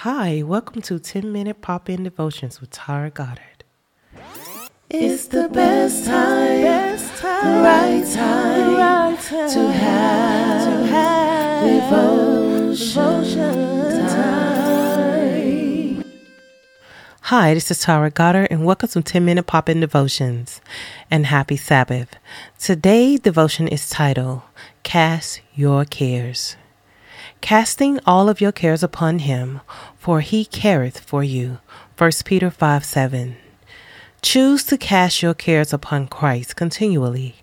Hi, welcome to 10 Minute Pop In Devotions with Tara Goddard. It's the best time, best time the right time, right time to have, to have devotion, time. Hi, this is Tara Goddard, and welcome to 10 Minute Pop In Devotions. And happy Sabbath. Today's devotion is titled Cast Your Cares. Casting all of your cares upon him, for he careth for you. 1 Peter 5 7. Choose to cast your cares upon Christ continually.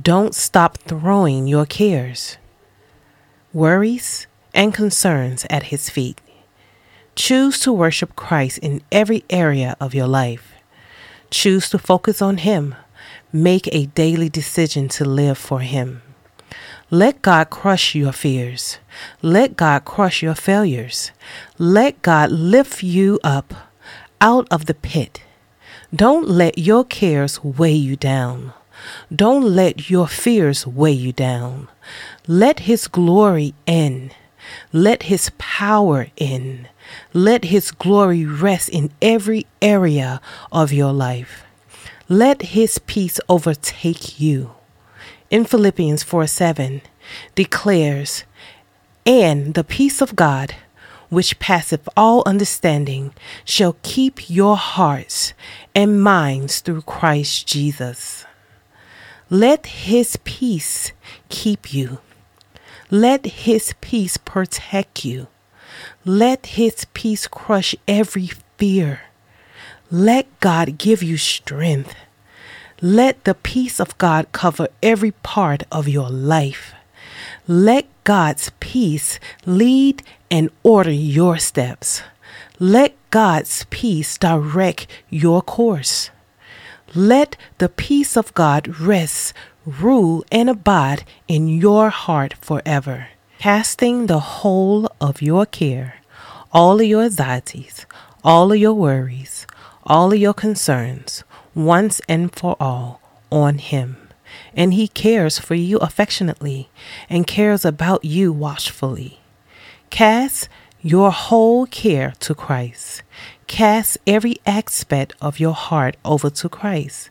Don't stop throwing your cares, worries, and concerns at his feet. Choose to worship Christ in every area of your life. Choose to focus on Him. Make a daily decision to live for Him. Let God crush your fears. Let God crush your failures. Let God lift you up out of the pit. Don't let your cares weigh you down. Don't let your fears weigh you down. Let His glory in. Let His power in. Let His glory rest in every area of your life. Let His peace overtake you in Philippians 4 7 declares, And the peace of God, which passeth all understanding, shall keep your hearts and minds through Christ Jesus. Let his peace keep you. Let his peace protect you. Let his peace crush every fear. Let God give you strength. Let the peace of God cover every part of your life. Let God's peace lead and order your steps. Let God's peace direct your course. Let the peace of God rest, rule, and abide in your heart forever, casting the whole of your care, all of your anxieties, all of your worries, all of your concerns once and for all on Him. And He cares for you affectionately and cares about you watchfully. Cast your whole care to Christ. Cast every aspect of your heart over to Christ.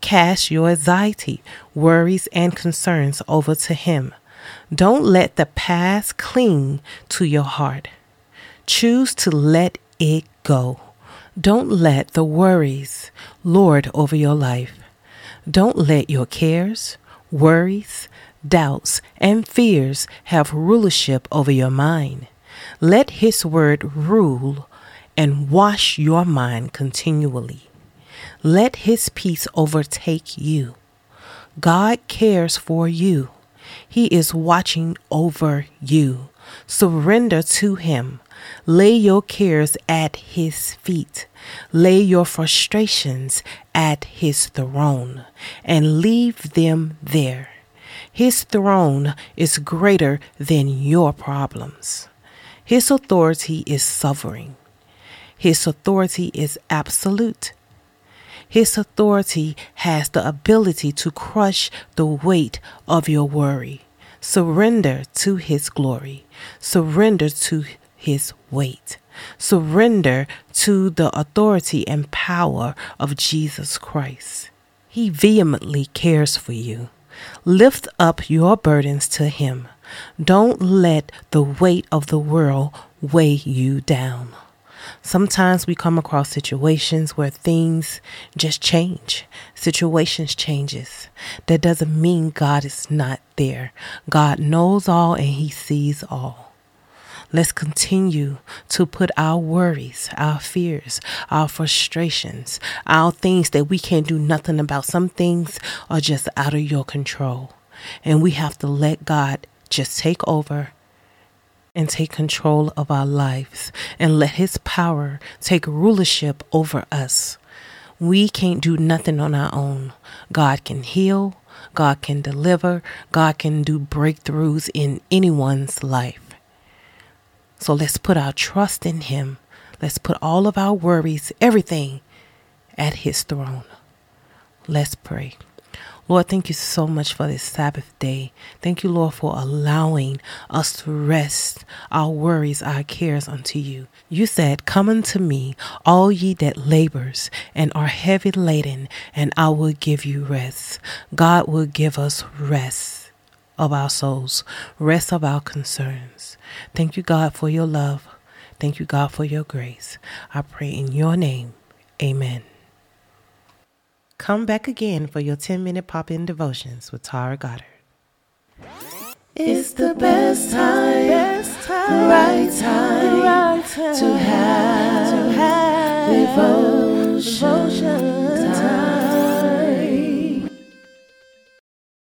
Cast your anxiety, worries, and concerns over to Him. Don't let the past cling to your heart. Choose to let it go. Don't let the worries lord over your life. Don't let your cares, worries, doubts, and fears have rulership over your mind. Let His word rule and wash your mind continually. Let His peace overtake you. God cares for you. He is watching over you. Surrender to Him. Lay your cares at His feet. Lay your frustrations at His throne and leave them there. His throne is greater than your problems. His authority is sovereign. His authority is absolute. His authority has the ability to crush the weight of your worry. Surrender to His glory. Surrender to His weight. Surrender to the authority and power of Jesus Christ. He vehemently cares for you. Lift up your burdens to Him. Don't let the weight of the world weigh you down. Sometimes we come across situations where things just change. Situations changes. That doesn't mean God is not there. God knows all and he sees all. Let's continue to put our worries, our fears, our frustrations, our things that we can't do nothing about. Some things are just out of your control. And we have to let God just take over and take control of our lives and let His power take rulership over us. We can't do nothing on our own. God can heal, God can deliver, God can do breakthroughs in anyone's life. So let's put our trust in Him. Let's put all of our worries, everything, at His throne. Let's pray. Lord, thank you so much for this Sabbath day. Thank you, Lord, for allowing us to rest our worries, our cares unto you. You said, Come unto me, all ye that labors and are heavy laden, and I will give you rest. God will give us rest of our souls, rest of our concerns. Thank you, God, for your love. Thank you, God, for your grace. I pray in your name. Amen. Come back again for your 10 minute pop in devotions with Tara Goddard. It's the best time, best time right time, right time to have, to have devotion.